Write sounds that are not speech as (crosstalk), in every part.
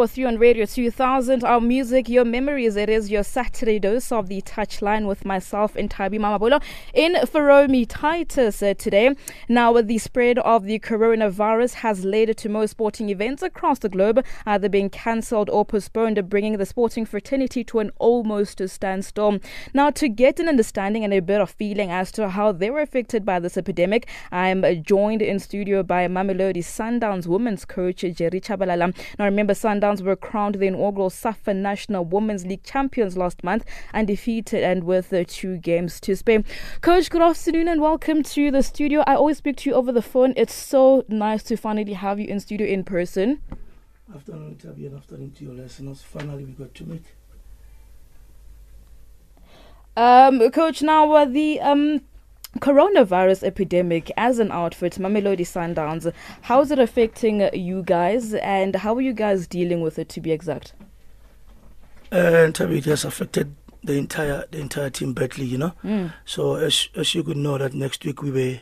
With you on Radio 2000, our music, your memories. It is your Saturday dose of the touchline with myself and Tabi Mamabolo in for Romy Titus uh, today. Now, with the spread of the coronavirus has led to most sporting events across the globe either being cancelled or postponed, bringing the sporting fraternity to an almost standstill. Now, to get an understanding and a bit of feeling as to how they were affected by this epidemic, I am joined in studio by Mamelodi Sundowns women's coach Jerry Tshabalala. Now, remember, Sundowns were crowned the inaugural SAFA National Women's League champions last month, undefeated and with uh, two games to spare. Coach, good afternoon and welcome to the studio. I always speak to you over the phone. It's so nice to finally have you in studio in person. Afternoon, Tabi, and afternoon to your listeners. Finally, we got to meet. Um, Coach, now uh, the um, coronavirus epidemic as an outfit, Mamelodi Sundowns, how is it affecting you guys and how are you guys dealing with it to be exact? And Tabi, it has affected the entire the entire team badly, you know. Mm. So as as you could know that next week we were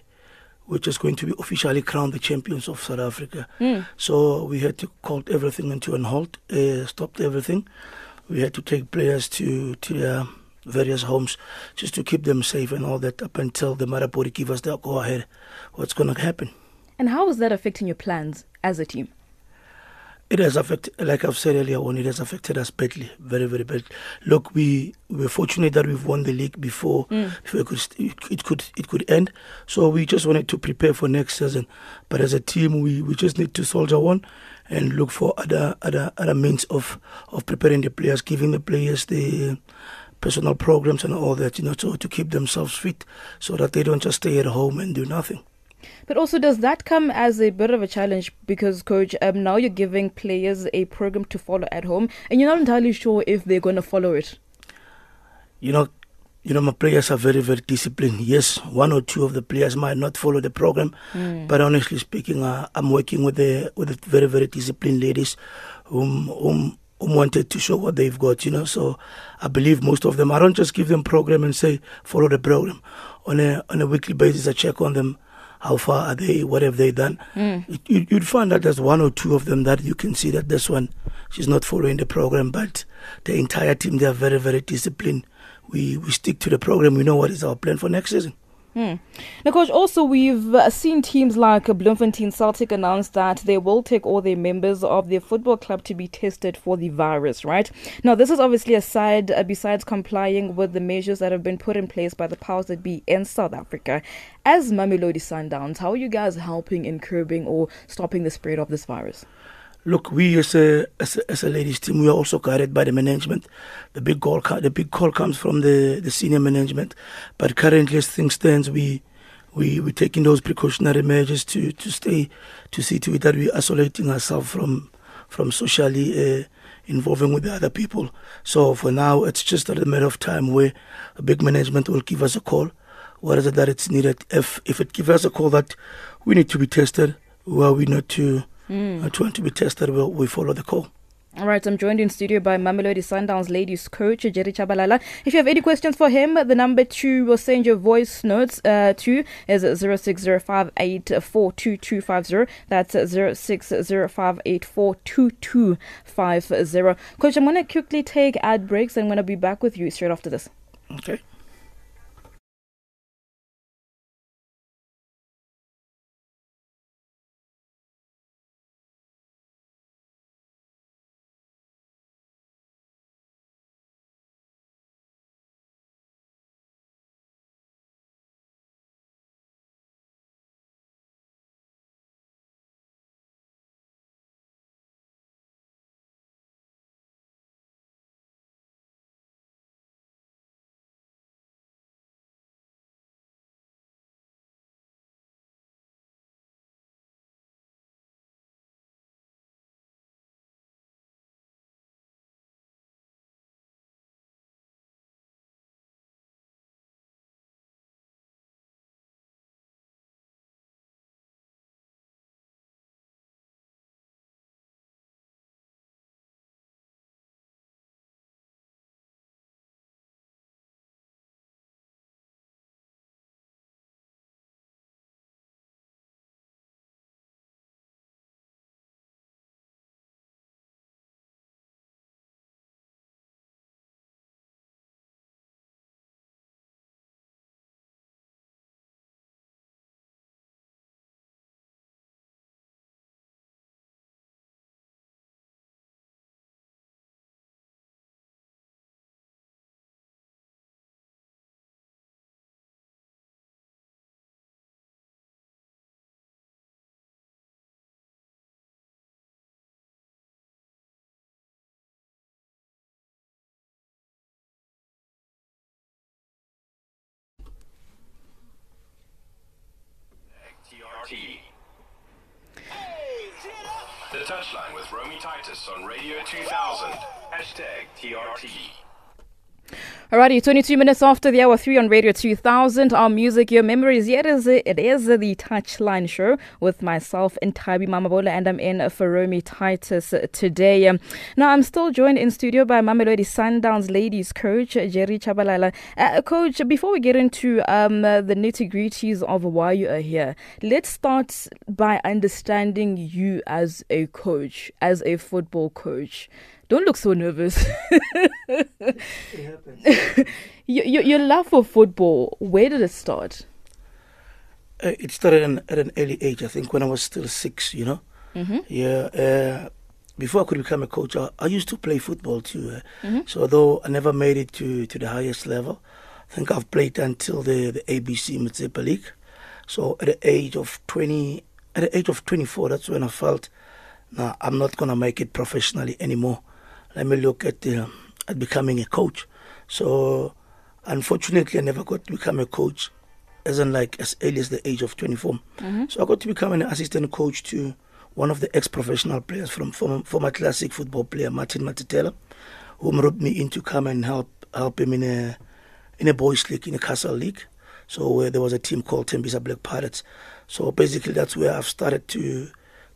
we're just going to be officially crowned the champions of South Africa. Mm. So we had to call everything into an halt, uh, stopped everything. We had to take players to to their various homes just to keep them safe and all that up until the Marapori give us the go ahead. What's going to happen? And how is that affecting your plans as a team? It has affected, like I've said earlier on, it has affected us badly, very, very bad. Look, we we were fortunate that we've won the league before, Mm. before it could it could it could end. So we just wanted to prepare for next season. But as a team, we, we just need to soldier on and look for other other other means of of preparing the players, giving the players the personal programs and all that, you know, so to keep themselves fit, so that they don't just stay at home and do nothing. But also, does that come as a bit of a challenge because, coach, um, now you're giving players a program to follow at home, and you're not entirely sure if they're going to follow it. you know, you know, my players are very, very disciplined. Yes, one or two of the players might not follow the program, but honestly speaking, uh, I'm working with the with the very, very disciplined ladies, whom whom wanted to show what they've got. You know, so I believe most of them. I don't just give them program and say follow the program. On a on a weekly basis, I check on them. How far are they? What have they done? Hmm. You- You, you'd find that there's one or two of them that you can see that this one, she's not following the program, but the entire team they are very, very disciplined. We we stick to the program. We know what is our plan for next season. Hmm. Now, coach, also we've uh, seen teams like Bloemfontein Celtic announce that they will take all their members of their football club to be tested for the virus, right? Now, this is obviously aside uh, besides complying with the measures that have been put in place by the powers that be in South Africa. As Mamelodi Sundowns, how are you guys helping in curbing or stopping the spread of this virus? Look, we as a, as a as a ladies team, we are also guided by the management. The big call, the big call comes from the, the senior management. But currently, as things stands, we we we taking those precautionary measures to to stay to see to it that we're isolating ourselves from from socially uh, involving with the other people. So for now, it's just a matter of time where a big management will give us a call. What is it that it's needed? If if it gives us a call that we need to be tested, well, we need to uh, to want to be tested, well, we follow the call. All right, I'm joined in studio by Mamelodi Sundowns ladies coach Jerry Tshabalala. If you have any questions for him, the number to will send your voice notes uh, to is 0605842250. That's 0605842250. Coach, I'm going to quickly take ad breaks. I'm going to be back with you straight after this. Okay. Touchline with Romy Titus on Radio 2000. Hashtag TRT. Alrighty, 22 minutes after the hour 3 on Radio 2000. Our music, your memories. Yeah, it is, it is the Touchline show with myself and Tabi Mamabolo, and I'm in for Romy Titus today. Now, I'm still joined in studio by Mamelodi Sundowns ladies coach, Jerry Tshabalala. Uh, coach, before we get into um, uh, the nitty gritties of why you are here, let's start by understanding you as a coach, as a football coach. Don't look so nervous. (laughs) your, your, your love for football, where did it start? Uh, it started an, at an early age, I think, when I was still six, you know. Mm-hmm. Yeah. Uh, before I could become a coach, I, I used to play football too. Uh, Mm-hmm. So, although I never made it to, to the highest level, I think I've played until the, the ABC Motsepe League. So, at the age of 20, at the age of 24, that's when I felt, nah, I'm not going to make it professionally anymore. Let me look at, the, at becoming a coach. So, unfortunately, I never got to become a coach as in like as early as the age of 24. Mm-hmm. So I got to become an assistant coach to one of the ex-professional players from former, former classic football player Martin Matitela, whom roped me in to come and help help him in a in a boys league in a castle league. So where there was a team called Tembisa Black Pirates. So basically that's where I've started to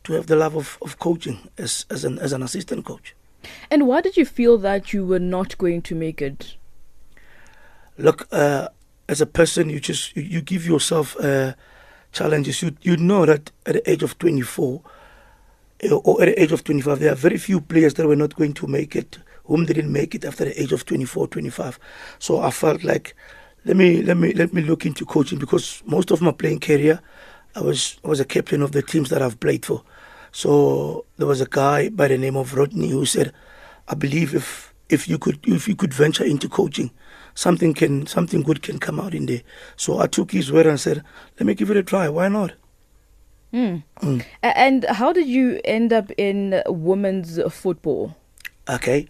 to have the love of, of coaching as as an as an assistant coach. And why did you feel that you were not going to make it? look uh, as a person you just you, you give yourself uh, challenges. You you know that at the age of 24 uh, or at the age of 25 there are very few players that were not going to make it whom didn't make it after the age of 24 25 so i felt like let me let me let me look into coaching because most of my playing career i was I was a captain of the teams that i've played for so there was a guy by the name of rodney who said i believe if if you could if you could venture into coaching something can something good can come out in there. So i took his word and said let me give it a try. Why not? Hmm. Hmm. A- And how did you end up in women's football? okay.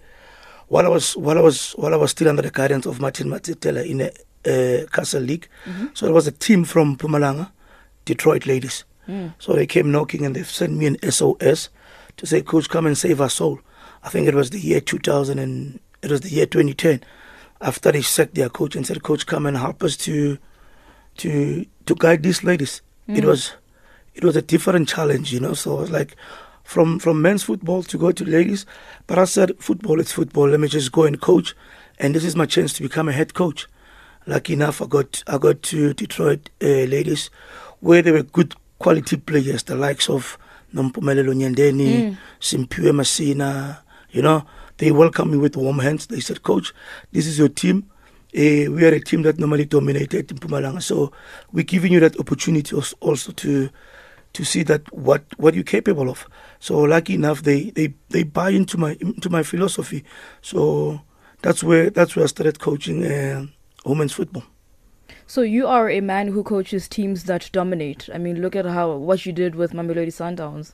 While i was while i was while i was still under the guidance of martin matitela in a uh, castle league mm-hmm. so there was a team from mpumalanga detroit ladies so they came knocking and they sent me an sos to say coach come and save our soul. I think it was the year 2000 and it was the year 2010 after they sacked their coach and said coach come and help us to to to guide these ladies. It was it was a different challenge you know? So it was like from from men's football to go to ladies but i said football is football. Let me just go and coach and this is my chance to become a head coach. Lucky enough i got i got to detroit uh, ladies where there were good quality players the likes of nompumelelo nyandeni simpiwe masina you know they welcomed me with warm hands they said coach this is your team uh, we are a team that normally dominated in Mpumalanga, so we're giving you that opportunity also to to see that what what you're capable of. So lucky enough, they they they buy into my into my philosophy. So that's where that's where I started coaching uh, women's football. So you are a man who coaches teams that dominate. I mean, look at how what you did with Mamelodi Sundowns.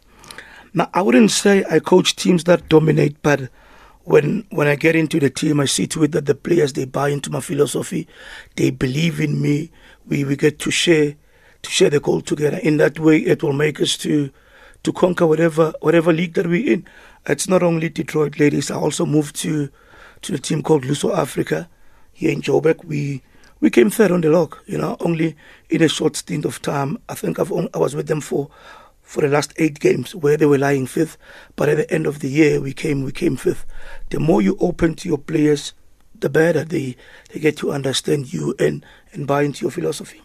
Now I wouldn't say I coach teams that dominate, but when when I get into the team, I see to it that the players they buy into my philosophy, they believe in me. We we get to share to share the goal together. In that way, it will make us to to conquer whatever whatever league that we're in. It's not only Detroit ladies. I also moved to to a team called Luso Africa here in Joburg. We we came third on the log. You know, only in a short stint of time. I think I've I was with them for for the last eight games where they were lying fifth. But at the end of the year, we came we came fifth. The more you open to your players, the better they they get to understand you and and buy into your philosophy.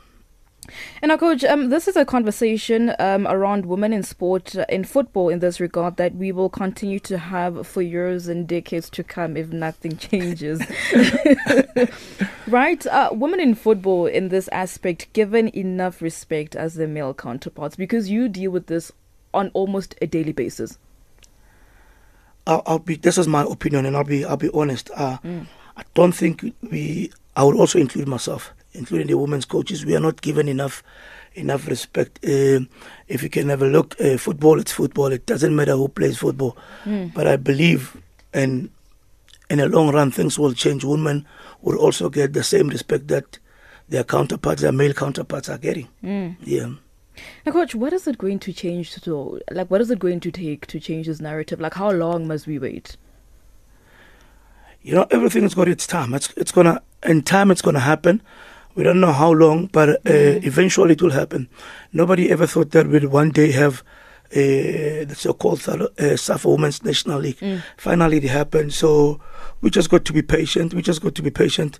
And now, coach, um, this is a conversation um, around women in sport, uh, in football, in this regard, that we will continue to have for years and decades to come if nothing changes. (laughs) right? Uh, women in football, in this aspect, given enough respect as their male counterparts, because you deal with this on almost a daily basis. I'll, I'll be. This is my opinion, and I'll be. I'll be honest. Uh, I don't think we. I would also include myself, including the women's coaches. We are not given enough, enough respect. Um if you can have a look, uh, football. It's football. It doesn't matter who plays football. But I believe, and in a long run, things will change. Women will also get the same respect that their counterparts, their male counterparts, are getting. Yeah. Now, coach, what is it going to change to like? What is it going to take to change this narrative? Like, how long must we wait? You know, everything's got its time. It's it's gonna in time. It's gonna happen. We don't know how long, but uh, Mm. eventually it will happen. Nobody ever thought that we'd one day have uh, the so-called uh, Safa Women's National League. Mm. Finally, it happened. So we just got to be patient. We just got to be patient.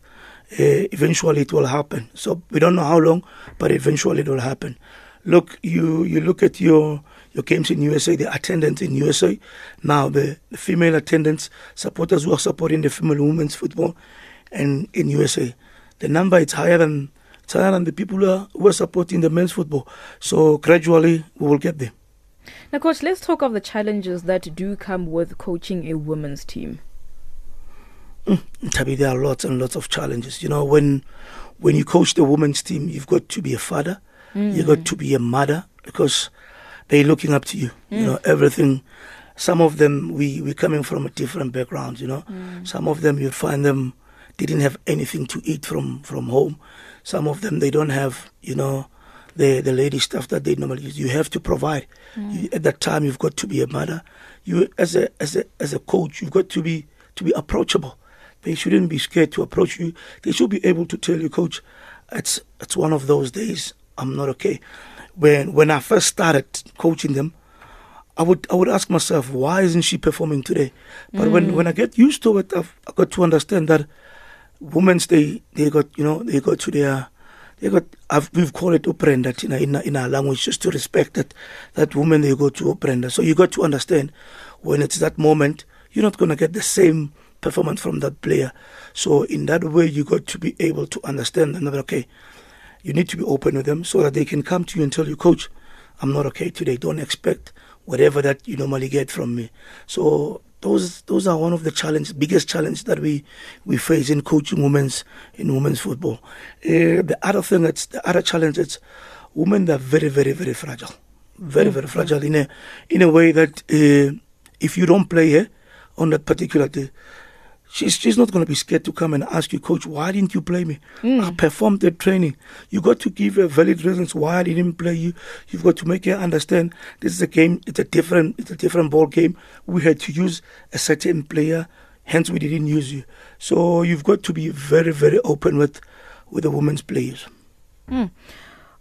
Uh, eventually, it will happen. So we don't know how long, but eventually it will happen. Look, you you look at your your games in USA, the attendance in USA. Now the, the female attendance supporters who are supporting the female women's football, and in USA, the number is higher than it's higher than the people who are, who are supporting the men's football. So gradually we will get there. Now, coach, let's talk of the challenges that do come with coaching a women's team. Mm, Tabi, there are lots and lots of challenges. You know, when when you coach the women's team, you've got to be a father, you've got mm. to be a mother because they're looking up to you. You mm. know, everything. Some of them we we coming from a different background. You know, some of them you'd find them didn't have anything to eat from from home. Some of them they don't have you know the the lady stuff that they normally use. You have to provide. Mm. You, at that time, you've got to be a mother. You as a as a as a coach, you've got to be to be approachable. They shouldn't be scared to approach you. They should be able to tell you, coach, it's it's one of those days. I'm not okay. When when I first started coaching them, I would I would ask myself, why isn't she performing today? But when mm. when I get used to it, I've I got to understand that women's they they got you know they got to their they got I've, we've called it uprenda in, in in our language just to respect that that women they go to uprenda. So you got to understand when it's that moment, you're not gonna get the same performance from that player. So in that way, you got to be able to understand another, okay, you need to be open with them so that they can come to you and tell you, coach, I'm not okay today. Don't expect whatever that you normally get from me. So those those are one of the challenge, biggest challenge that we we face in coaching women's in women's football. Uh, the other thing that's the other challenge is women are very very very fragile, very very fragile in a in a way that uh, if you don't play her on that particular day, she's she's not going to be scared to come and ask you, coach, why didn't you play me? Hmm. I performed the training. You got to give her valid reasons why I didn't play you. You've got to make her understand this is a game. It's a different it's a different ball game. We had to use a certain player, hence we didn't use you. So you've got to be very very open with with the women's players. Hmm.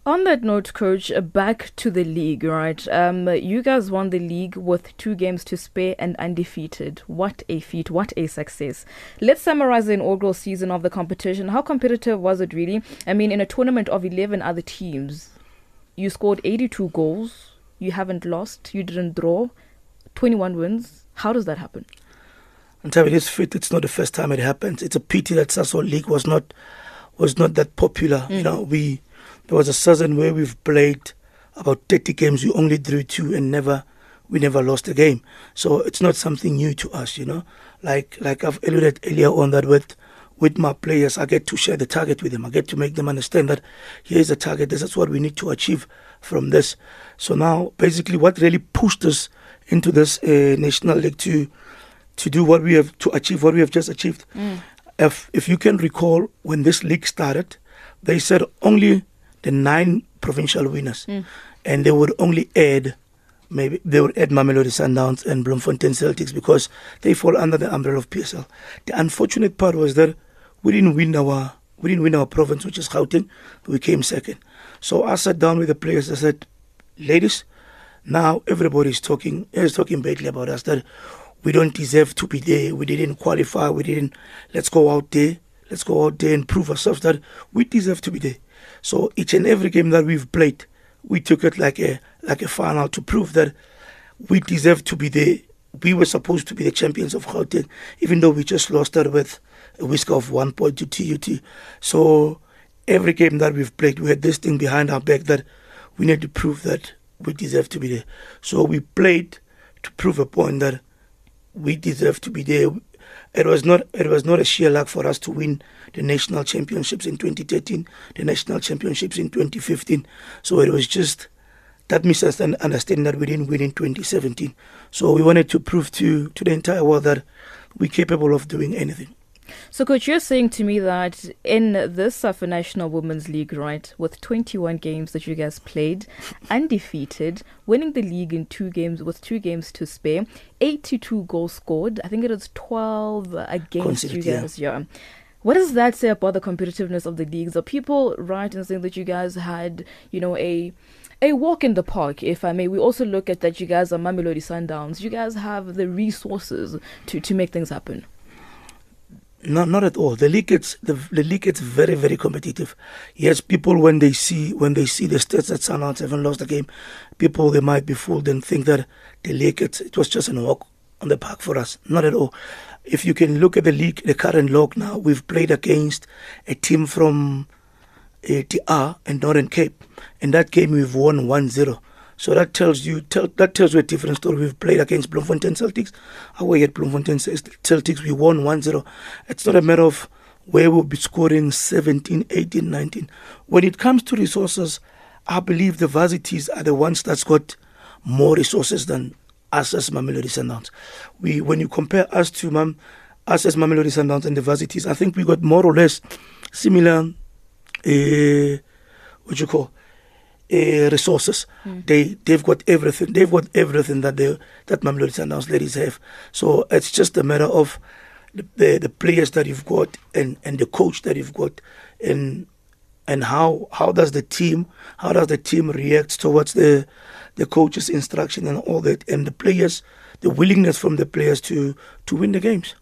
On that note, coach, uh, back to the league, right? Um, you guys won the league with two games to spare and undefeated. What a feat! What a success! Let's summarize the inaugural season of the competition. How competitive was it, really? I mean, in a tournament of eleven other teams, you scored eighty-two goals. You haven't lost. You didn't draw. Twenty-one wins. How does that happen? And tell me this fit, it's not the first time it happens. It's a pity that Sasol League was not was not that popular. You know, we there was a season where we've played about thirty games, we only drew two and never we never lost a game. So it's not something new to us, you know. Like like I've alluded earlier on that with with my players, I get to share the target with them. I get to make them understand that here's the target, this is what we need to achieve from this. So now basically what really pushed us into this uh, national league to to do what we have to achieve what we have just achieved. If if you can recall when this league started, they said only the nine provincial winners, mm. and they would only add maybe they would add Mamelodi Sundowns and Bloemfontein Celtics because they fall under the umbrella of PSL. The unfortunate part was that we didn't win our we didn't win our province, which is Gauteng. We came second. So I sat down with the players. I said, ladies, now everybody is talking is talking badly about us that we don't deserve to be there. We didn't qualify. We didn't. Let's go out there. Let's go out there and prove ourselves that we deserve to be there. So each and every game that we've played, we took it like a like a final to prove that we deserve to be there. We were supposed to be the champions of Gauteng, even though we just lost that with a whisker of one point to TUT. So every game that we've played, we had this thing behind our back that we need to prove that we deserve to be there. So we played to prove a point that we deserve to be there. It was not it was not a sheer luck for us to win the national championships in 2013, the national championships in 2015. So it was just that misunderstanding that we didn't win in 2017. So we wanted to prove to to the entire world that we're capable of doing anything. So, coach, you're saying to me that in this SAFA National Women's League, right, with 21 games that you guys played, undefeated, winning the league in two games with two games to spare, 82 goals scored. I think it was 12 against you Considered, yeah. guys. Yeah. What does that say about the competitiveness of the leagues? Are people right in saying that you guys had, you know, a a walk in the park, if I may? We also look at that you guys are Mamelodi Sundowns. You guys have the resources to, to make things happen. No, not at all. The league gets the, the league very very competitive. Yes, people when they see when they see the stats that Sundowns haven't lost a game, people they might be fooled and think that the league it was just a walk on the park for us. Not at all. If you can look at the league, the current log now, we've played against a team from uh, and Northern Cape. In that game, we've won 1-0. So that tells you tell, that tells you a different story. We've played against Bloemfontein Celtics. Away at Bloemfontein Celtics, we won 1-0. It's not a matter of where we'll be scoring 17, 18, 19. When it comes to resources, I believe the varsities are the ones that's got more resources than us as Mamelodi Sundowns. We, when you compare us to Mam, us as Mamelodi Sundowns and the varsities, I think we got more or less similar, uh, what you call, uh, resources. They they've got everything. They've got everything that they that Mamelodi Sundowns ladies have. So it's just a matter of the, the the players that you've got and and the coach that you've got and and how how does the team how does the team react towards the the coach's instruction and all that and the players the willingness from the players to to win the games.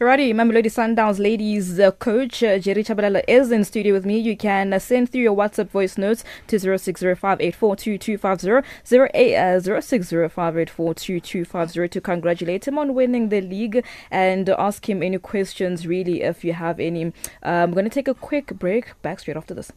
Alrighty, Mamelodi Sundowns ladies uh, coach uh, Jerry Tshabalala is in studio with me. You can uh, send through your WhatsApp voice notes to 0605842250, 08, uh, 0605842250 to congratulate him on winning the league and ask him any questions, really, if you have any. Um, I'm going to take a quick break. Back straight after this.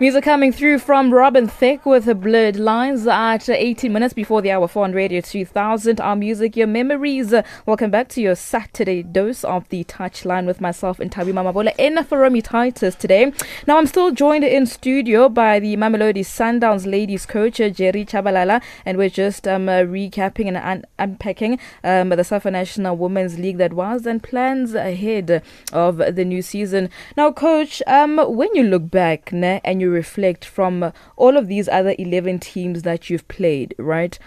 Music coming through from Robin Thicke with the Blurred Lines at 18 minutes before the hour 4 on Radio 2000. Our music, your memories. Welcome back to your Saturday dose of the touchline with myself and Tabi Mamabolo in for Romy Titus today. Now, I'm still joined in studio by the Mamelodi Sundowns ladies coach, Jerry Tshabalala, and we're just um, uh, recapping and un- unpacking um, the SAFA National Women's League that was and plans ahead of the new season. Now, coach, um, when you look back ne, and you reflect from all of these other 11 teams that you've played, right?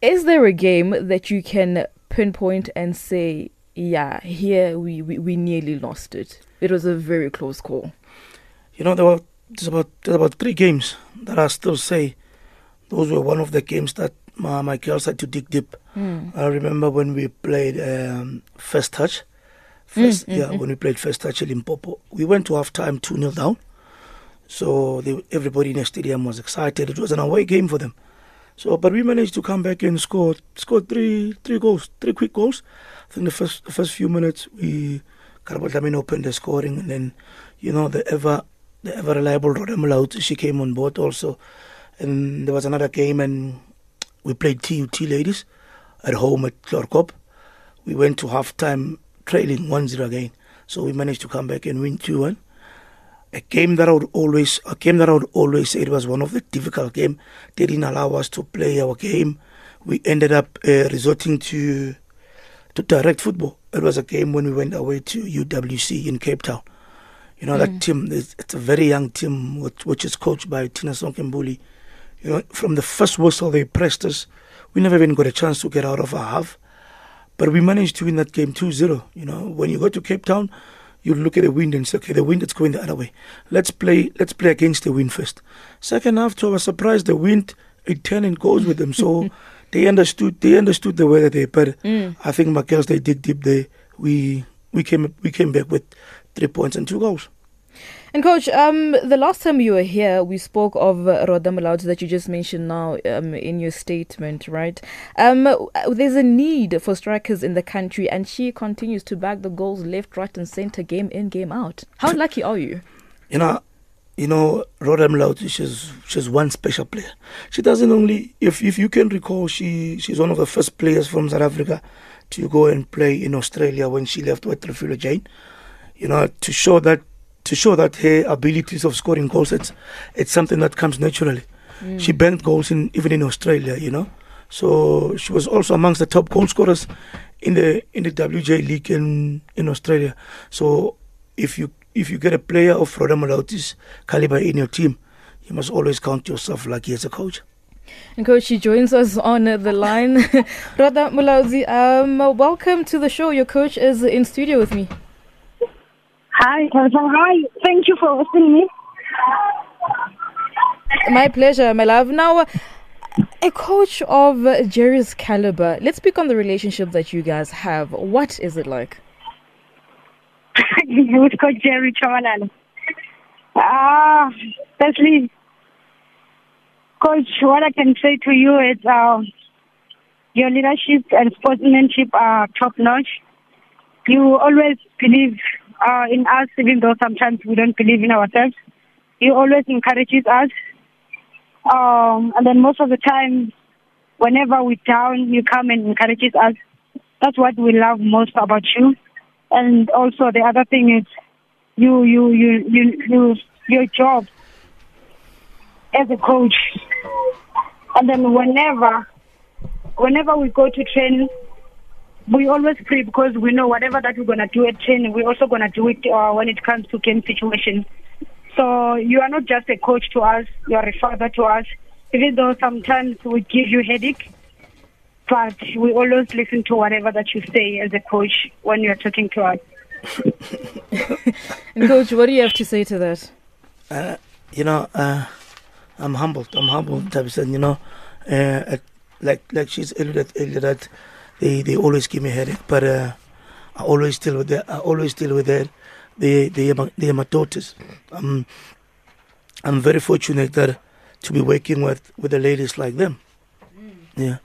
Is there a game that you can pinpoint and say, yeah, here we, we, we nearly lost it? It was a very close call. You know, there were there's about there's about three games that I still say those were one of the games that my, my girls had to dig deep. Mm. I remember when we played um, First Touch. First, Mm, mm, yeah, mm. when we played First Touch in Limpopo. We went to half time 2 0 down. So they, everybody in the stadium was excited. It was an away game for them. So, but we managed to come back and score score three three goals, three quick goals. I think the first the first few minutes we Karabo Dlamini opened the scoring, and then you know the ever the ever reliable Rhoda Mulaudzi, she came on board also, and there was another game and we played TUT ladies at home at Clorcop. We went to half time trailing 1-0 again, so we managed to come back and win 2-1 a game that I would always a game that I would always say it was one of the difficult game. They didn't allow us to play our game. We ended up uh, resorting to to direct football. It was a game when we went away to UWC in Cape Town. You know that team. It's, it's a very young team which, which is coached by Thinasonke Mbuli. You know, from the first whistle they pressed us. We never even got a chance to get out of our half. But we managed to win that game 2-0. You know, when you go to Cape Town, you look at the wind and say, okay, the wind is going the other way. Let's play. Let's play against the wind first. Second half, to our surprise, the wind it turned and goes with them. So (laughs) they understood. They understood the weather there. But Mm. I think my girls they dig deep. They we we came we came back with three points and two goals. And coach, um, the last time you were here, we spoke of uh, Mulaudzi that you just mentioned now um, in your statement, right? Um, there's a need for strikers in the country, and she continues to bag the goals left, right, and centre, game in, game out. How lucky are you? You know, you know, Rhoda Mulaudzi, she's she's one special player. She doesn't only if if you can recall, she she's one of the first players from South Africa to go and play in Australia when she left with Refiloe Jane. You know, to show that to show that her abilities of scoring goals it's it's something that comes naturally. She banked goals in even in Australia, you know. So she was also amongst the top goal scorers in the in the WJ League in in Australia. So if you if you get a player of Mulaudzi's caliber in your team, you must always count yourself lucky as a coach. And coach, she joins us on the line. (laughs) Rhoda Mulaudzi, um, welcome to the show. Your coach is in studio with me. Hi, Tarzan. Hi. Thank you for hosting me. My pleasure, my love. Now, uh, a coach of uh, Jerry's caliber, let's speak on the relationship that you guys have. What is it like? (laughs) With Coach Jerry Tshabalala. Ah, firstly, Coach, what I can say to you is uh, your leadership and sportsmanship are top notch. You always believe uh, in us, even though sometimes we don't believe in ourselves. You always encourages us. Um, and then most of the time, whenever we're down, you come and encourages us. That's what we love most about you. And also the other thing is you, you, you, you, you your job as a coach. And then whenever, whenever we go to training, we always pray because we know whatever that we're gonna do at training, we're also gonna do it uh, when it comes to game situation. So you are not just a coach to us; you are a father to us. Even though sometimes we give you headache, but we always listen to whatever that you say as a coach when you are talking to us. (laughs) And coach, what do you have to say to that? Uh, you know, uh, I'm humbled. I'm humbled, Tabitha. You know, uh, like like she's alluded earlier that they, they always give me headache, but uh, I always deal with that. I always deal with that. They they are my, they are my daughters. Um, I'm very fortunate that to be working with with the ladies like them. Yeah.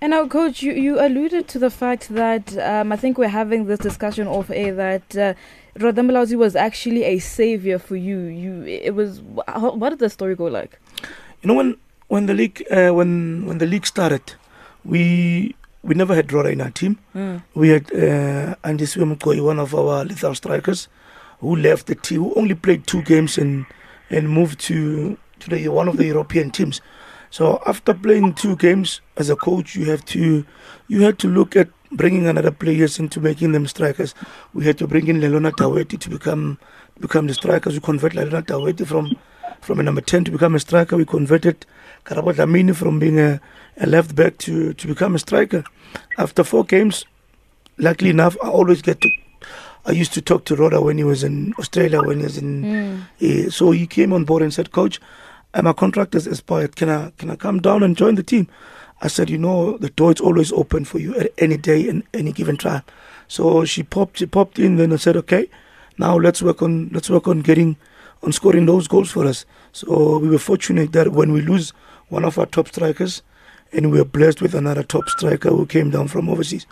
And now, Coach, you, you alluded to the fact that um, I think we're having this discussion off air that uh, Rhoda Mulaudzi was actually a savior for you. You, it was. How, what did the story go like? You know, when when the league uh, when when the league started, we we never had Rhoda in our team. Mm. We had uh, Andy Swimkoi, one of our lethal strikers, who left the team, who only played two games and and moved to to the one of the European teams. So after playing two games as a coach, you have to you had to look at bringing another players into making them strikers. We had to bring in Lelona Daweti to become become the strikers. We convert Lelona Daweti from from a number ten to become a striker. We converted Karabo Dlamini from being a, a left back to to become a striker. After four games, luckily enough, I always get to. I used to talk to Rhoda when he was in Australia when he was in. Uh, so he came on board and said, "Coach, uh, my contract has expired. Can I can I come down and join the team?" I said, "You know, the door is always open for you at any day and any given time." So she popped she popped in. Then I said, "Okay, now let's work on let's work on getting on scoring those goals for us." So we were fortunate that when we lose one of our top strikers, and we were blessed with another top striker who came down from overseas.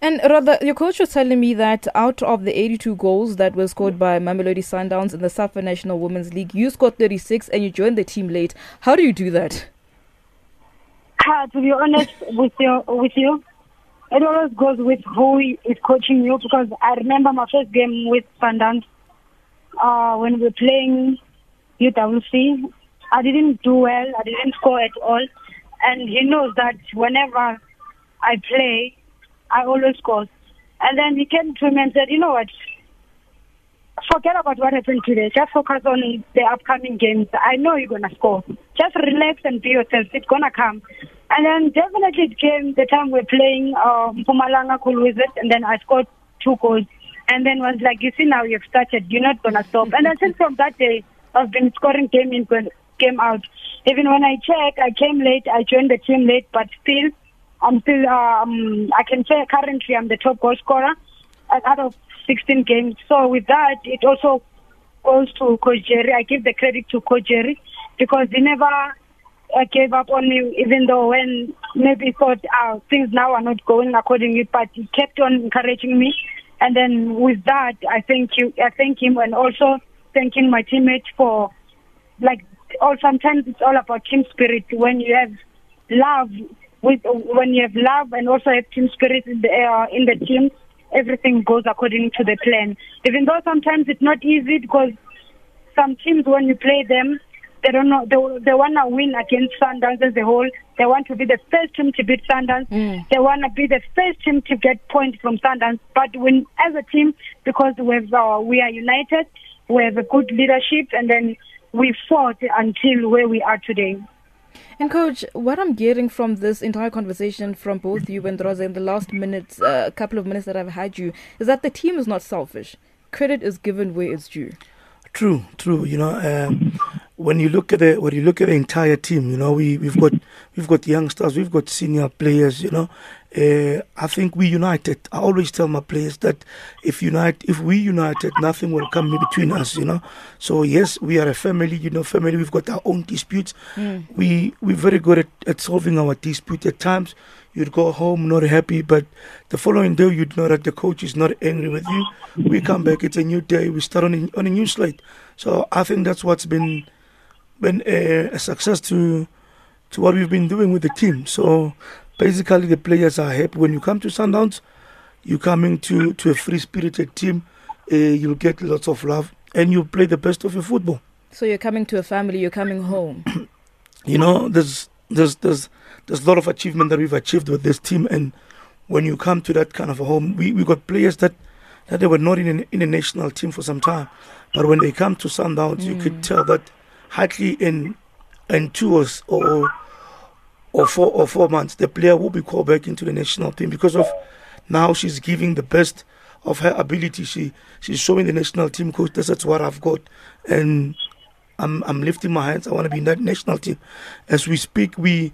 And Rhoda, your coach was telling me that out of the 82 goals that were scored by Mamelodi Sundowns in the Safa National Women's League, you scored 36 and you joined the team late. How do you do that? Uh, to be honest with you, with you, it always goes with who is coaching you because I remember my first game with Sundowns uh, when we were playing UWC. I didn't do well. I didn't score at all. And he knows that whenever I play, I always score. And then he came to me and said, you know what? Forget about what happened today. Just focus on the upcoming games. I know you're to score. Just relax and be yourself. It's to come. And then definitely it came the time we're playing um, Mpumalanga Cool Wizards, and then I scored two goals. And then was like, you see, now you've started. You're not to stop. And then since from that day, I've been scoring game in, game out. Even when I check, I came late. I joined the team late, but still, I'm still. Um, I can say currently I'm the top goal scorer out of 16 games. So with that, it also goes to Coach Jerry. I give the credit to Coach Jerry because he never uh, gave up on me, even though when maybe thought uh, things now are not going accordingly, but he kept on encouraging me. And then with that, I thank you. I thank him, and also thanking my teammates for like. All sometimes it's all about team spirit. When you have love, with when you have love and also have team spirit in the uh, in the team, everything goes according to the plan. Even though sometimes it's not easy because some teams when you play them, they don't know they, they want to win against Sundowns as a whole. They want to be the first team to beat Sundowns. Mm. They want to be the first team to get points from Sundowns. But when as a team, because we've uh, we are united, we have a good leadership, and then we fought until where we are today. And coach, what I'm getting from this entire conversation from both you and Rhoda in the last minutes, a uh, couple of minutes that I've had you, is that the team is not selfish. Credit is given where it's due. True, true. You know, um, when you look at the when you look at the entire team, you know, we we've got we've got youngsters, we've got senior players. You know, uh, I think we united. I always tell my players that if unite, if we united, nothing will come between us. You know, so yes, we are a family. You know, family. We've got our own disputes. Mm. We we're very good at, at solving our disputes At times, you'd go home not happy, but the following day you'd know that the coach is not angry with you. We come back, it's a new day. We start on a, on a new slate. So I think that's what's been been a, a success to to what we've been doing with the team. So basically, the players are happy. When you come to Sundowns, you're coming to to a free spirited team. Uh, you'll get lots of love, and you play the best of your football. So you're coming to a family. You're coming home. (clears throat) you know, there's there's there's there's a lot of achievement that we've achieved with this team, and when you come to that kind of a home, we we got players that that they were not in a, in a national team for some time, but when they come to Sundowns, mm. you could tell that hardly in in two or, or four or four months, the player will be called back into the national team because of now she's giving the best of her ability. She she's showing the national team coach that's what I've got, and I'm I'm lifting my hands. I want to be in that national team. As we speak, we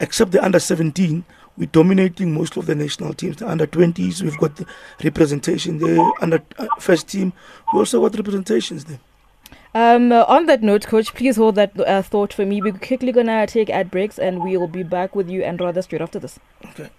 except the under 17, we're dominating most of the national teams. The under 20s, we've got the representation there. Under uh, first team, we also got representations there. Um, on that note, coach, please hold that uh, thought for me. We're quickly gonna take ad breaks, and we will be back with you and Rhoda straight after this. Okay.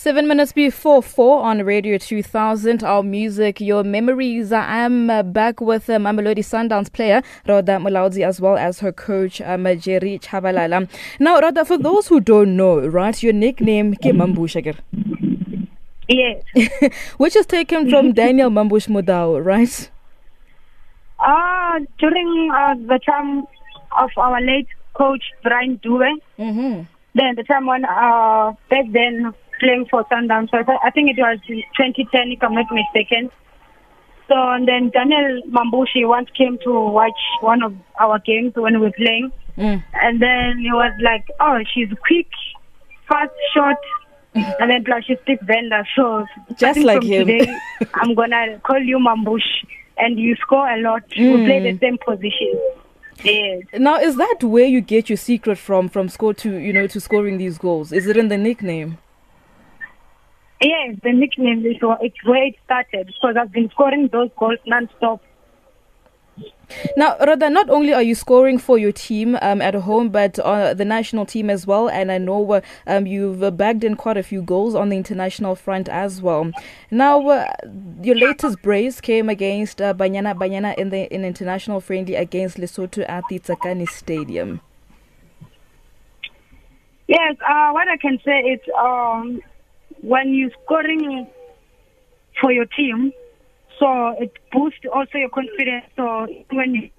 Seven minutes before four on Radio 2000, our music, your memories. I am uh, back with uh, Mamelodi Sundowns player Rhoda Mulaudzi as well as her coach um, Jerry Tshabalala. Now, Rhoda, for those who don't know, right, your nickname Mambushagir, Yes. (laughs) which is taken from Daniel Mambush Mudau, right? Uh, during uh, the time of our late coach, Brian Dube, Mm-hmm. then the time when, uh, back then, playing for Sundowns, so I thi- I think it was 2010, if I'm not mistaken. So, and then Daniel Mambushi once came to watch one of our games when we were playing. Mm. And then he was like, oh, she's quick, fast, short, and then plus she speaks Venda. So Just like him. Today, (laughs) I'm gonna call you Mambush, and you score a lot. We play the same position. Yes. Now, is that where you get your secret from, from score to, you know, to scoring these goals? Is it in the nickname? Yes, the nickname is it's where it started because I've been scoring those goals non-stop. Now, Rhoda, not only are you scoring for your team um, at home, but uh, the national team as well. And I know uh, um, you've uh, bagged in quite a few goals on the international front as well. Now, uh, your latest brace came against uh, Banyana Banyana in the in international friendly against Lesotho at the Tsakani Stadium. Yes, uh, what I can say is um, when you're scoring for your team, so it boosts also your confidence. So when you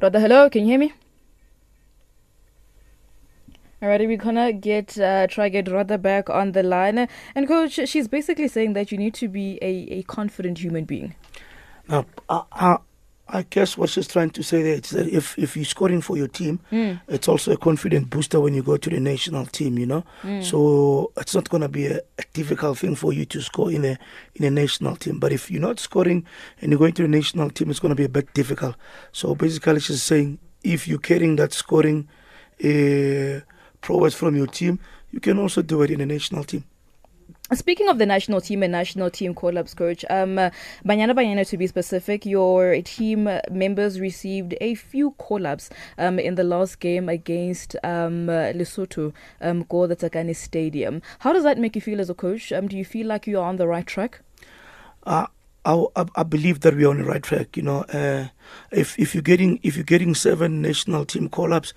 Rhoda, hello, can you hear me? Alrighty, we're gonna get uh, try get Rhoda back on the line. And coach, she's basically saying that you need to be a, a confident human being. Now, I, I, guess what she's trying to say there is that if, if you're scoring for your team, it's also a confident booster when you go to the national team, you know. So it's not going to be a, a difficult thing for you to score in a in a national team. But if you're not scoring and you're going to the national team, it's going to be a bit difficult. So basically, she's saying if you're carrying that scoring uh, prowess from your team, you can also do it in a national team. Speaking of the national team and national team call-ups, coach, um, Banyana Banyana to be specific, your team members received a few call-ups um, in the last game against um, Lesotho, um, Go the Tsakani Stadium. How does that make you feel as a coach? Um, do you feel like you are on the right track? uh, I, I, believe that we're on the right track. You know, uh, if if you're getting if you're getting seven national team call-ups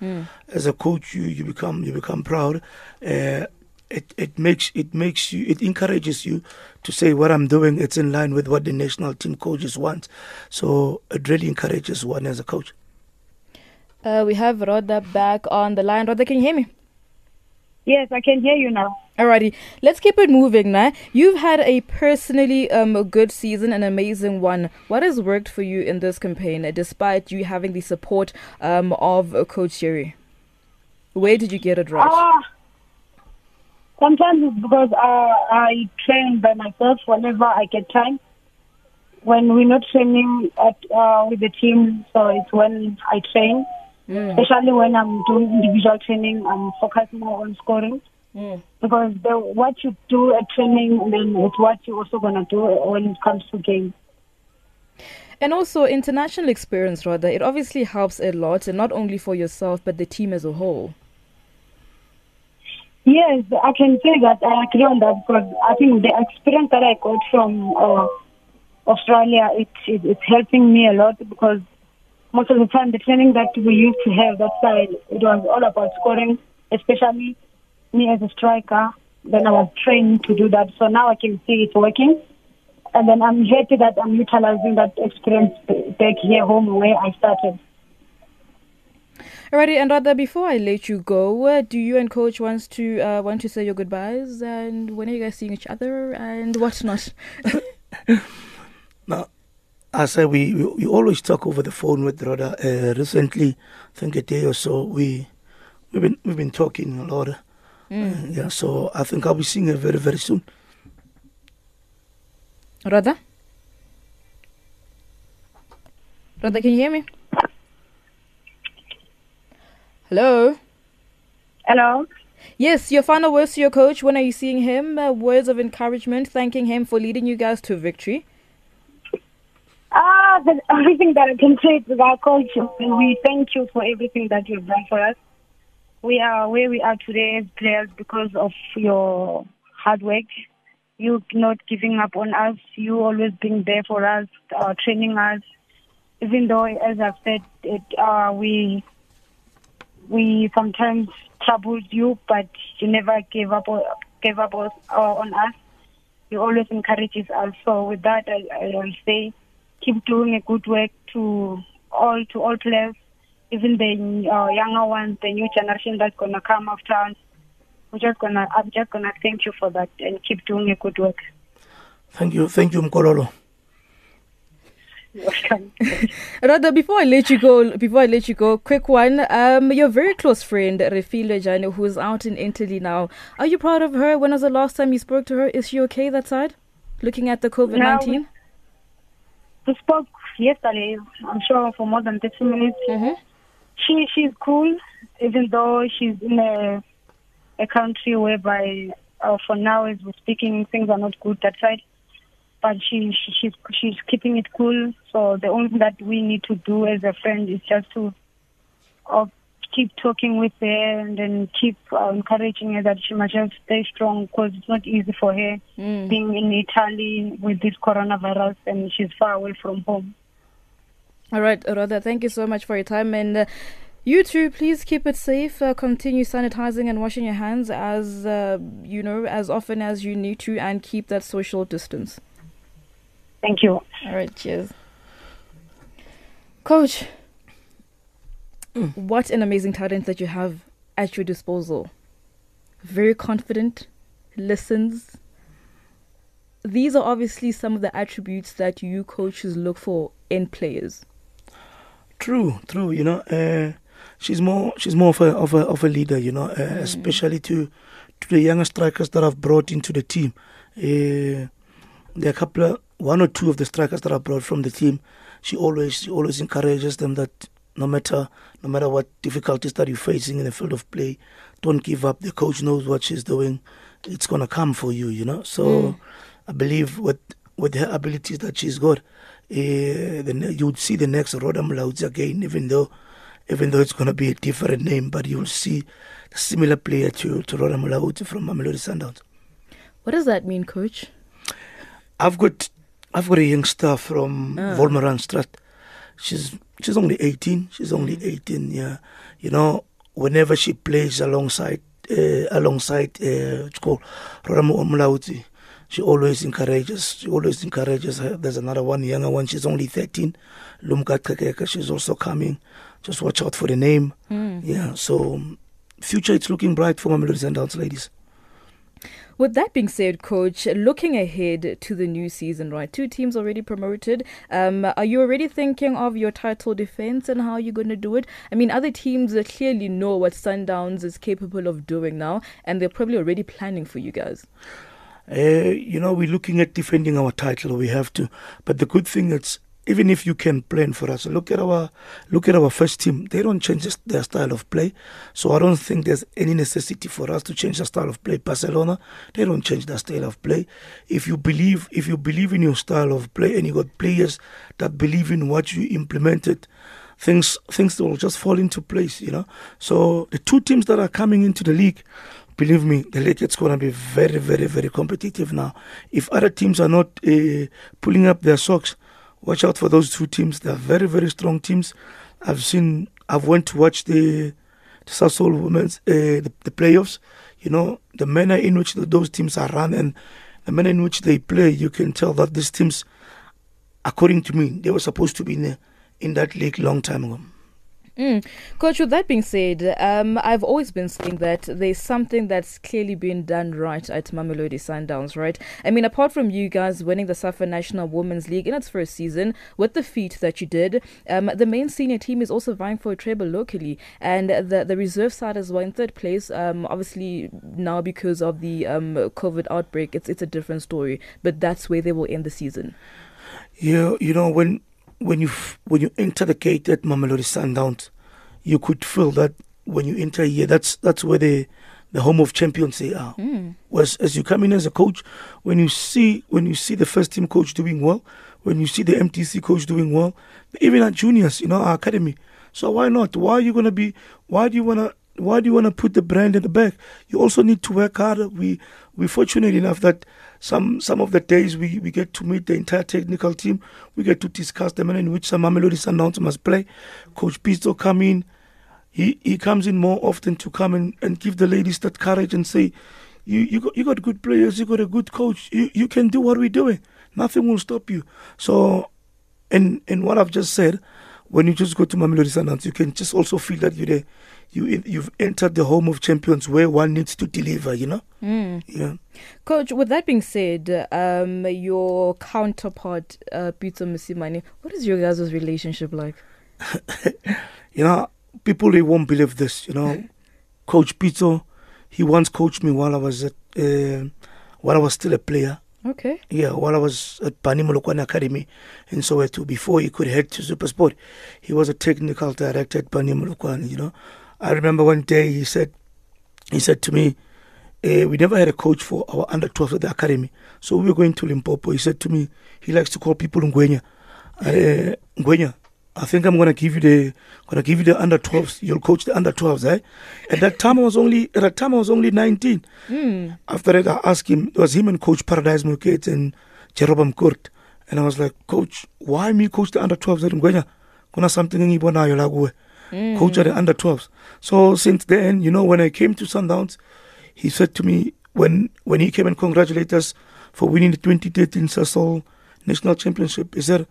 as a coach, you, you become you become proud. Uh, it it makes it makes you it encourages you to say what I'm doing. It's in line with what the national team coaches want. So it really encourages one as a coach. Uh, we have Rhoda back on the line. Rhoda, can you hear me? yes, I can hear you now. Alrighty, let's keep it moving now. You've had a personally um, a good season, an amazing one. What has worked for you in this campaign, uh, despite you having the support um, of uh, Coach Jerry? Where did you get it right? Ah, sometimes it's because uh, I train by myself whenever I get time. When we're not training at uh, with the team, so it's when I train. Especially when I'm doing individual training, I'm focusing more on scoring. Because the, what you do at training, then it's what you're also gonna do when it comes to game. And also, international experience, Rhoda, it obviously helps a lot, and not only for yourself, but the team as a whole. Yes, I can say that I agree on that because I think the experience that I got from uh, Australia, it, it it's helping me a lot because most of the time the training that we used to have that side, it was all about scoring, especially me as a striker. Then I was trained to do that, so now I can see it's working. And then I'm happy that I'm utilizing that experience back here home where I started. Alrighty, and Rhoda before I let you go, uh, do you and Coach wants to uh, want to say your goodbyes and when are you guys seeing each other and whatnot? (laughs) Now, I say we, we, we always talk over the phone with Rhoda. Uh, recently, I think a day or so, we we've been we've been talking a lot. Uh, yeah, so I think I'll be seeing her very very soon. Rhoda? Rhoda, can you hear me? Hello? Hello. Yes, your final words to your coach. When are you seeing him? Uh, words of encouragement, thanking him for leading you guys to victory. Ah, the only thing that I can say to our coach, we thank you for everything that you've done for us. We are where we are today as players because of your hard work. You not giving up on us. You always being there for us, uh, training us. Even though, as I've said, it, uh, we we sometimes troubled you, but you never gave up gave up uh, on us. You always encourages us. So with that, I, I will say, keep doing a good work to all to all players, even the uh, younger ones, the new generation that's gonna come after us. We're just gonna, I'm just gonna thank you for that and keep doing a good work. Thank you, thank you, Mkololo. (laughs) Rhoda, before I let you go, before I let you go, quick one. Um, your very close friend Refiloe Jane, who's out in Italy now. Are you proud of her? When was the last time you spoke to her? Is she okay that side? Looking at the COVID nineteen. we spoke yesterday, I'm sure, for more than 30 minutes. Mm-hmm. She she's cool, even though she's in a a country whereby, uh, for now, as we're speaking, things are not good that side. But she, she she's she's keeping it cool. So the only thing that we need to do as a friend is just to uh, keep talking with her and then keep uh, encouraging her that she must just stay strong because it's not easy for her Mm. being in Italy with this coronavirus and she's far away from home. All right, Rhoda, thank you so much for your time. And uh, you too, please keep it safe. Uh, continue sanitizing and washing your hands as, uh, you know, as often as you need to and keep that social distance. Thank you. All right, cheers. Coach, what an amazing talent that you have at your disposal. Very confident, listens. These are obviously some of the attributes that you coaches look for in players. True, true. You know, uh, she's more she's more of a of a of a leader. You know, uh, especially to to the younger strikers that I've brought into the team. Uh, there are a couple of one or two of the strikers that I brought from the team. She always she always encourages them that no matter no matter what difficulties that you're facing in the field of play, don't give up. The coach knows what she's doing. It's gonna come for you. You know, so I believe with with her abilities that she's got, uh, the, you would see the next Rhoda Mulaudzi again, even though even though it's going to be a different name, but you'll see a similar player to, to Mulaudzi from Mamelodi Sundowns. What does that mean, coach? I've got I've got a youngster from Ah. Wolmaransstad. She's she's only 18. She's only 18. Yeah, you know, whenever she plays alongside uh, alongside uh, it's called Ramo she always encourages. She always encourages her. There's another one, younger one. She's only 13. Lumka Kekeka. She's also coming. Just watch out for the name. Yeah. So future, it's looking bright for Mamelodi Sundowns ladies. With that being said, coach, looking ahead to the new season, right? Two teams already promoted. Um, are you already thinking of your title defense and how you're going to do it? I mean, other teams uh, clearly know what Sundowns is capable of doing now, and they're probably already planning for you guys. Uh, you know, we're looking at defending our title. We have to, but the good thing is even if you can plan for us, look at our look at our first team. They don't change their style of play, so I don't think there's any necessity for us to change the style of play. Barcelona, they don't change their style of play. If you believe if you believe in your style of play and you got players that believe in what you implemented, things things will just fall into place. You know. So the two teams that are coming into the league. Believe me, the league is going to be very, very, very competitive now. If other teams are not uh, pulling up their socks, watch out for those two teams. They're very, very strong teams. I've seen, I've went to watch the, the Sasol women's uh, the, the playoffs. You know, the manner in which those teams are run and the manner in which they play, you can tell that these teams, according to me, they were supposed to be in, the, in that league long time ago. Mm. Coach, with that being said, um, I've always been saying that there's something that's clearly been done right at Mamelodi Sundowns, right? I mean, apart from you guys winning the SAFA National Women's League in its first season with the feat that you did, um, the main senior team is also vying for a treble locally, and the the reserve side as well in third place. Um, obviously now because of the um, COVID outbreak, it's it's a different story, but that's where they will end the season. You you know when when you f- when you enter the gate at Mamelodi Sundowns, you could feel that when you enter here, that's that's where the the home of champions they are. Hmm. Whereas as you come in as a coach, when you see when you see the first team coach doing well, when you see the MDC coach doing well, even our juniors, you know, our academy. So why not? Why are you gonna be? Why do you wanna? Why do you wanna put the brand in the back? You also need to work harder. We we're fortunate enough that some some of the days we, we get to meet the entire technical team. We get to discuss the manner in which some Mamelodi Sundowns must play. Coach Pitso come in. He he comes in more often to come and, and give the ladies that courage and say, you you got you got good players, you got a good coach, you you can do what we're doing. Nothing will stop you. So and and what I've just said, when you just go to Mamelodi Sundowns, you can just also feel that you're there, you you've entered the home of champions where one needs to deliver. You know, Mm. yeah. Coach, with that being said, um, your counterpart, uh, Pitso Mosimane, what is your guys' relationship like? (laughs) You know, people they won't believe this. You know, (laughs) Coach Peter, he once coached me while I was at uh, while I was still a player. Okay. Yeah, while I was at Pani Molokwane Academy in Soweto, before he could head to Supersport, he was a technical director at Panimolokwane. You know. I remember one day he said, he said to me, eh, we never had a coach for our under 12 at the academy. So we were going to Limpopo. He said to me, he likes to call people Ngwenya. Uh, Ngwenya, I think I'm gonna give you the gonna give you the under 12s. You'll coach the under 12s, eh? At that time I was only at that time I was only 19. Mm. After that, I asked him, it was him and Coach Paradise Mukete and Jerobam Kurt. And I was like, Coach, why me coach the under 12s at Ngwenya? Kuna something in Ibonayo Lague. Coach at the under 12s. So since then, you know, when I came to Sundowns, he said to me, when when he came and congratulated us for winning the 2013 Sasol National Championship, he said,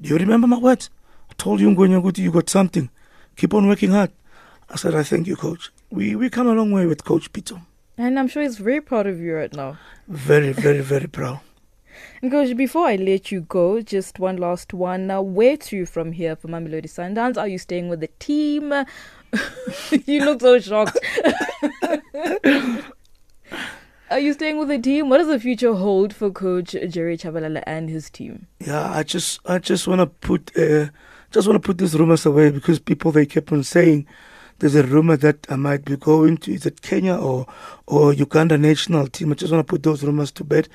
Do you remember my words? I told you, Ngwenya Guti, you got something. Keep on working hard. I said, I thank you, Coach. We we come a long way with Coach Peter." And I'm sure he's very proud of you right now. Very, very, very proud. And Coach, before I let you go, just one last one. Now, where to from here for Mamelodi Sundowns? Are you staying with the team? (laughs) you look so shocked. (laughs) Are you staying with the team? What does the future hold for Coach Jerry Tshabalala and his team? Yeah, I just I just wanna put uh, just wanna put these rumors away because people they kept on saying there's a rumor that I might be going to is it Kenya or or Uganda national team. I just wanna put those rumors to bed.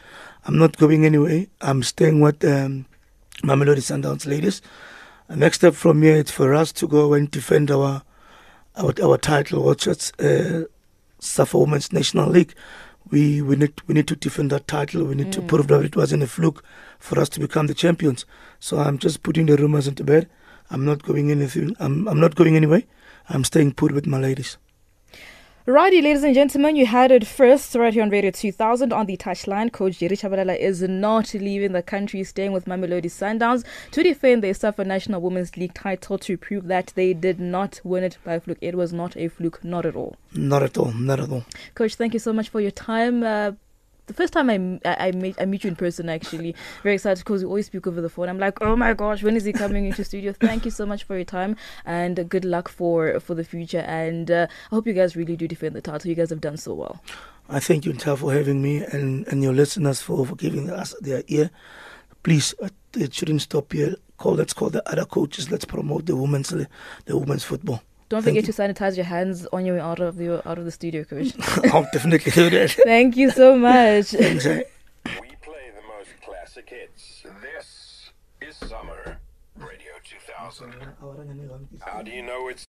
I'm not going anywhere. I'm staying with um, Mamelodi Sundowns ladies. Next step from here is for us to go and defend our our, our title, which is uh, Safa Women's National League. We we need we need to defend that title. We need to prove that it wasn't a fluke for us to become the champions. So I'm just putting the rumors into bed. I'm not going anything. I'm I'm not going anywhere. I'm staying put with my ladies. Righty, ladies and gentlemen, you had it first right here on Radio 2000 on the touchline. Coach Jerry Tshabalala is not leaving the country, staying with Mamelodi Sundowns to defend their SAFA National Women's League title to prove that they did not win it by fluke. It was not a fluke, not at all. Not at all. Not at all. Coach, thank you so much for your time. Uh, the first time I, I, I meet I meet you in person actually very excited because we always speak over the phone. I'm like, oh my gosh, when is he coming into studio? Thank you so much for your time and good luck for for the future. And uh, I hope you guys really do defend the title. You guys have done so well. I thank you, Nta, for having me and, and your listeners for, for giving us their ear. Please uh, it shouldn't stop here. Call let's call the other coaches. Let's promote the women's the women's football. Don't Thank forget to sanitize your hands on your way out of the out of the studio, coach. (laughs) I'll definitely do that. (laughs) Thank you so much. Thanks, eh? We play the most classic hits. This is Summer Radio 2000. How do you know it's